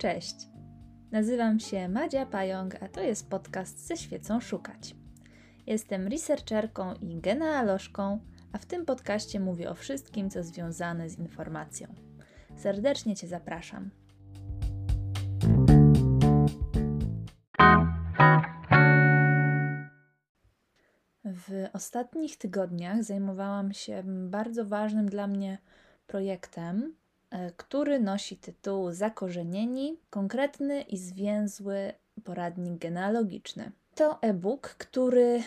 Cześć. Nazywam się Madzia Pająk, a to jest podcast ze świecą szukać. Jestem researcherką i genealożką, a w tym podcaście mówię o wszystkim, co związane z informacją. Serdecznie Cię zapraszam. W ostatnich tygodniach zajmowałam się bardzo ważnym dla mnie projektem, który nosi tytuł Zakorzenieni konkretny i zwięzły poradnik genealogiczny. To e-book, który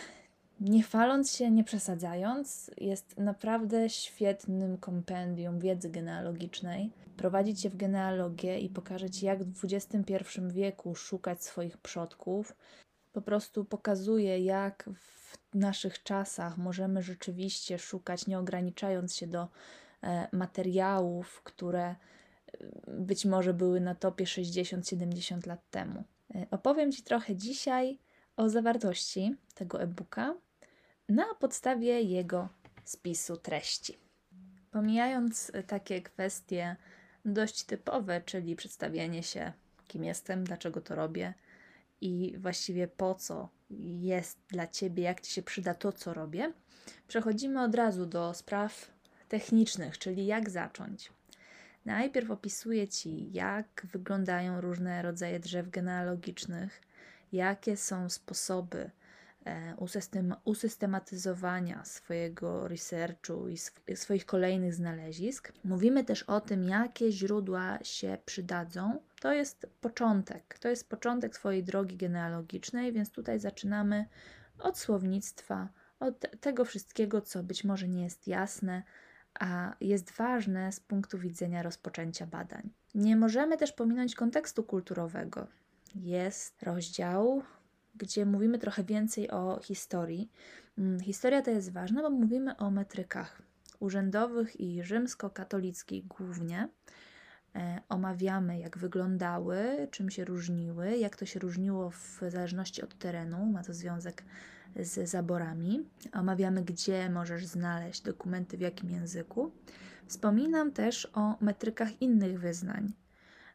nie faląc się, nie przesadzając, jest naprawdę świetnym kompendium wiedzy genealogicznej. Prowadzi cię w genealogię i pokaże ci, jak w XXI wieku szukać swoich przodków. Po prostu pokazuje, jak w naszych czasach możemy rzeczywiście szukać, nie ograniczając się do e, materiałów, które e, być może były na topie 60-70 lat temu. E, opowiem Ci trochę dzisiaj o zawartości tego e-booka na podstawie jego spisu treści. Pomijając takie kwestie dość typowe, czyli przedstawienie się, kim jestem, dlaczego to robię i właściwie po co jest dla ciebie, jak ci się przyda to, co robię, przechodzimy od razu do spraw technicznych, czyli jak zacząć. Najpierw opisuję ci, jak wyglądają różne rodzaje drzew genealogicznych, jakie są sposoby e, usystematyzowania swojego researchu i swoich kolejnych znalezisk. Mówimy też o tym, jakie źródła się przydadzą. To jest początek, to jest początek Twojej drogi genealogicznej, więc tutaj zaczynamy od słownictwa, od tego wszystkiego, co być może nie jest jasne, a jest ważne z punktu widzenia rozpoczęcia badań. Nie możemy też pominąć kontekstu kulturowego jest rozdział, gdzie mówimy trochę więcej o historii. Mm, historia to jest ważna, bo mówimy o metrykach urzędowych i rzymskokatolickich głównie. E, omawiamy, jak wyglądały, czym się różniły, jak to się różniło w zależności od terenu, ma to związek z zaborami. Omawiamy, gdzie możesz znaleźć dokumenty, w jakim języku. Wspominam też o metrykach innych wyznań,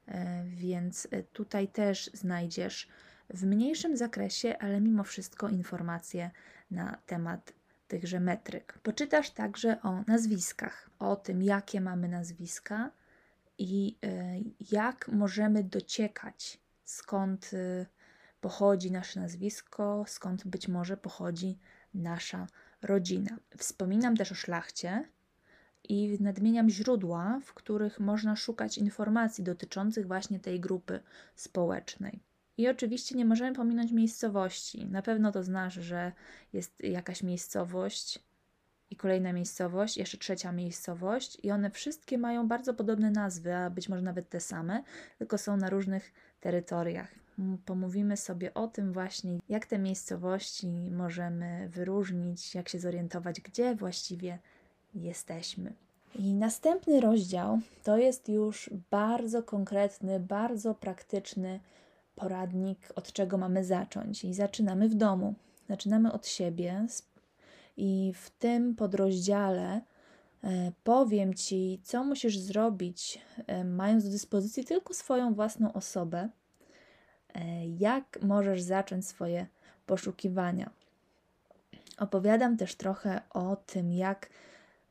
E, więc tutaj też znajdziesz w mniejszym zakresie, ale mimo wszystko informacje na temat tychże metryk. Poczytasz także o nazwiskach, o tym, jakie mamy nazwiska i e, jak możemy dociekać, skąd pochodzi nasze nazwisko, skąd być może pochodzi nasza rodzina. Wspominam też o szlachcie, i nadmieniam źródła, w których można szukać informacji dotyczących właśnie tej grupy społecznej. I oczywiście nie możemy pominąć miejscowości. Na pewno to znasz, że jest jakaś miejscowość i kolejna miejscowość, jeszcze trzecia miejscowość, i one wszystkie mają bardzo podobne nazwy, a być może nawet te same, tylko są na różnych terytoriach. Pomówimy sobie o tym właśnie, jak te miejscowości możemy wyróżnić, jak się zorientować, gdzie właściwie jesteśmy. I następny rozdział to jest już bardzo konkretny, bardzo praktyczny poradnik, od czego mamy zacząć. I zaczynamy w domu. Zaczynamy od siebie. I w tym podrozdziale e, powiem Ci, co musisz zrobić, e, mając do dyspozycji tylko swoją własną osobę, e, jak możesz zacząć swoje poszukiwania. Opowiadam też trochę o tym, jak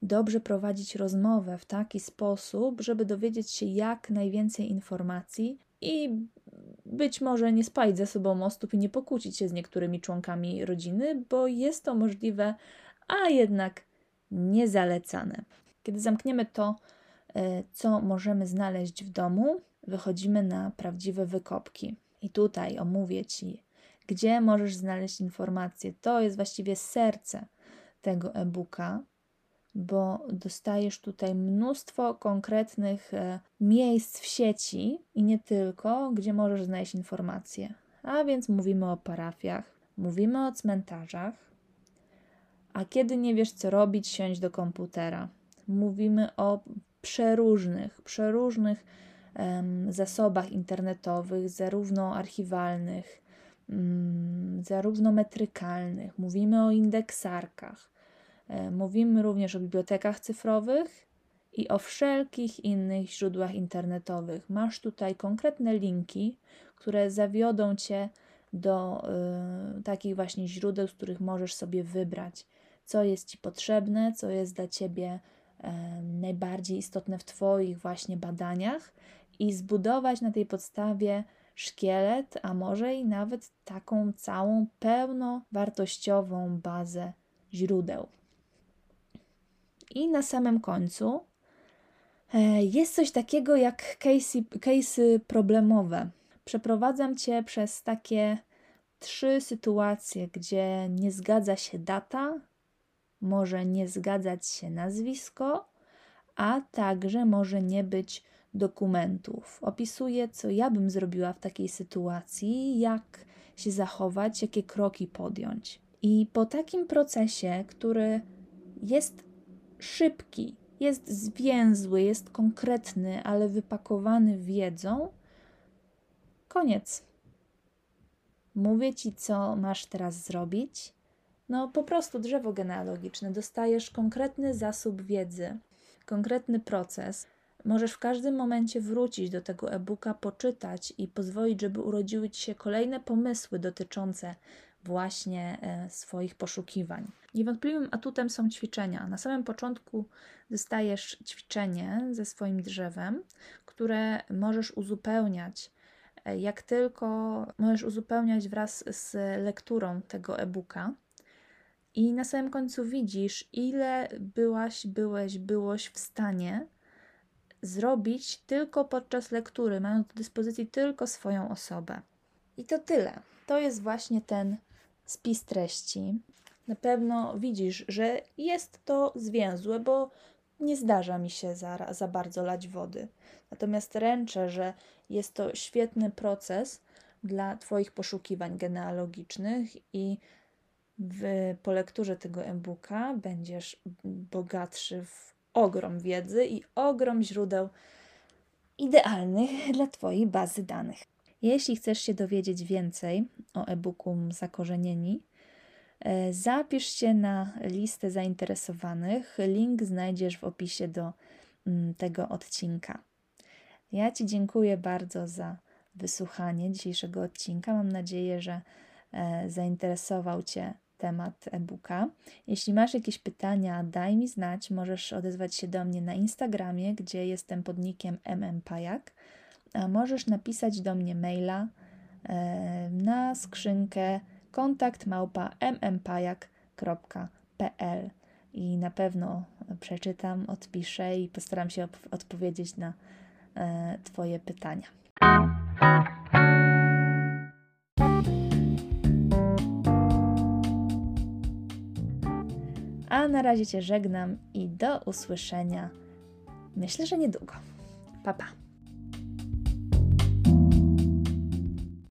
dobrze prowadzić rozmowę w taki sposób, żeby dowiedzieć się jak najwięcej informacji i być może nie spalić ze sobą mostów i nie pokłócić się z niektórymi członkami rodziny, bo jest to możliwe, a jednak niezalecane. Kiedy zamkniemy to, e, co możemy znaleźć w domu, wychodzimy na prawdziwe wykopki. I tutaj omówię Ci, gdzie możesz znaleźć informacje. To jest właściwie serce tego e-booka, bo dostajesz tutaj mnóstwo konkretnych e, miejsc w sieci i nie tylko, gdzie możesz znaleźć informacje. A więc mówimy o parafiach, mówimy o cmentarzach, a kiedy nie wiesz co robić, siądź do komputera. Mówimy o przeróżnych, przeróżnych um, zasobach internetowych, zarówno archiwalnych, um, zarówno metrykalnych. Mówimy o indeksarkach, mówimy również o bibliotekach cyfrowych i o wszelkich innych źródłach internetowych. Masz tutaj konkretne linki, które zawiodą cię do y, takich właśnie źródeł, z których możesz sobie wybrać, co jest ci potrzebne, co jest dla ciebie y, najbardziej istotne w Twoich właśnie badaniach i zbudować na tej podstawie szkielet, a może i nawet taką całą pełnowartościową bazę źródeł. I na samym końcu e, jest coś takiego jak case'y, case'y problemowe. Przeprowadzam Cię przez takie trzy sytuacje, gdzie nie zgadza się data, może nie zgadzać się nazwisko, a także może nie być dokumentów. Opisuję, co ja bym zrobiła w takiej sytuacji, jak się zachować, jakie kroki podjąć. I po takim procesie, który jest szybki, jest zwięzły, jest konkretny, ale wypakowany wiedzą, koniec. Mówię ci, co masz teraz zrobić. No, po prostu drzewo genealogiczne. Dostajesz konkretny zasób wiedzy, konkretny proces. Możesz w każdym momencie wrócić do tego e-booka, poczytać i pozwolić, żeby urodziły ci się kolejne pomysły dotyczące właśnie e, swoich poszukiwań. Niewątpliwym atutem są ćwiczenia. Na samym początku dostajesz ćwiczenie ze swoim drzewem, które możesz uzupełniać. E, jak tylko możesz uzupełniać wraz z lekturą tego e-booka, i na samym końcu widzisz, ile byłaś, byłeś, byłoś w stanie zrobić tylko podczas lektury, mając do dyspozycji tylko swoją osobę. I to tyle. To jest właśnie ten spis treści. Na pewno widzisz, że jest to zwięzłe, bo nie zdarza mi się za, za bardzo lać wody. Natomiast ręczę, że jest to świetny proces dla Twoich poszukiwań genealogicznych i w, po lekturze tego e-booka będziesz bogatszy w ogrom wiedzy i ogrom źródeł idealnych dla Twojej bazy danych. Jeśli chcesz się dowiedzieć więcej o e-booku Zakorzenieni, e, zapisz się na listę zainteresowanych. Link znajdziesz w opisie do mm, tego odcinka. Ja Ci dziękuję bardzo za wysłuchanie dzisiejszego odcinka. Mam nadzieję, że e, zainteresował Cię temat e-booka. Jeśli masz jakieś pytania, daj mi znać. Możesz odezwać się do mnie na Instagramie, gdzie jestem pod nickiem mmpajak. Możesz napisać do mnie maila e, na skrzynkę kontakt i na pewno przeczytam, odpiszę i postaram się odpowiedzieć na e, Twoje pytania. A na razie Cię żegnam i do usłyszenia. Myślę, że niedługo. Pa, pa.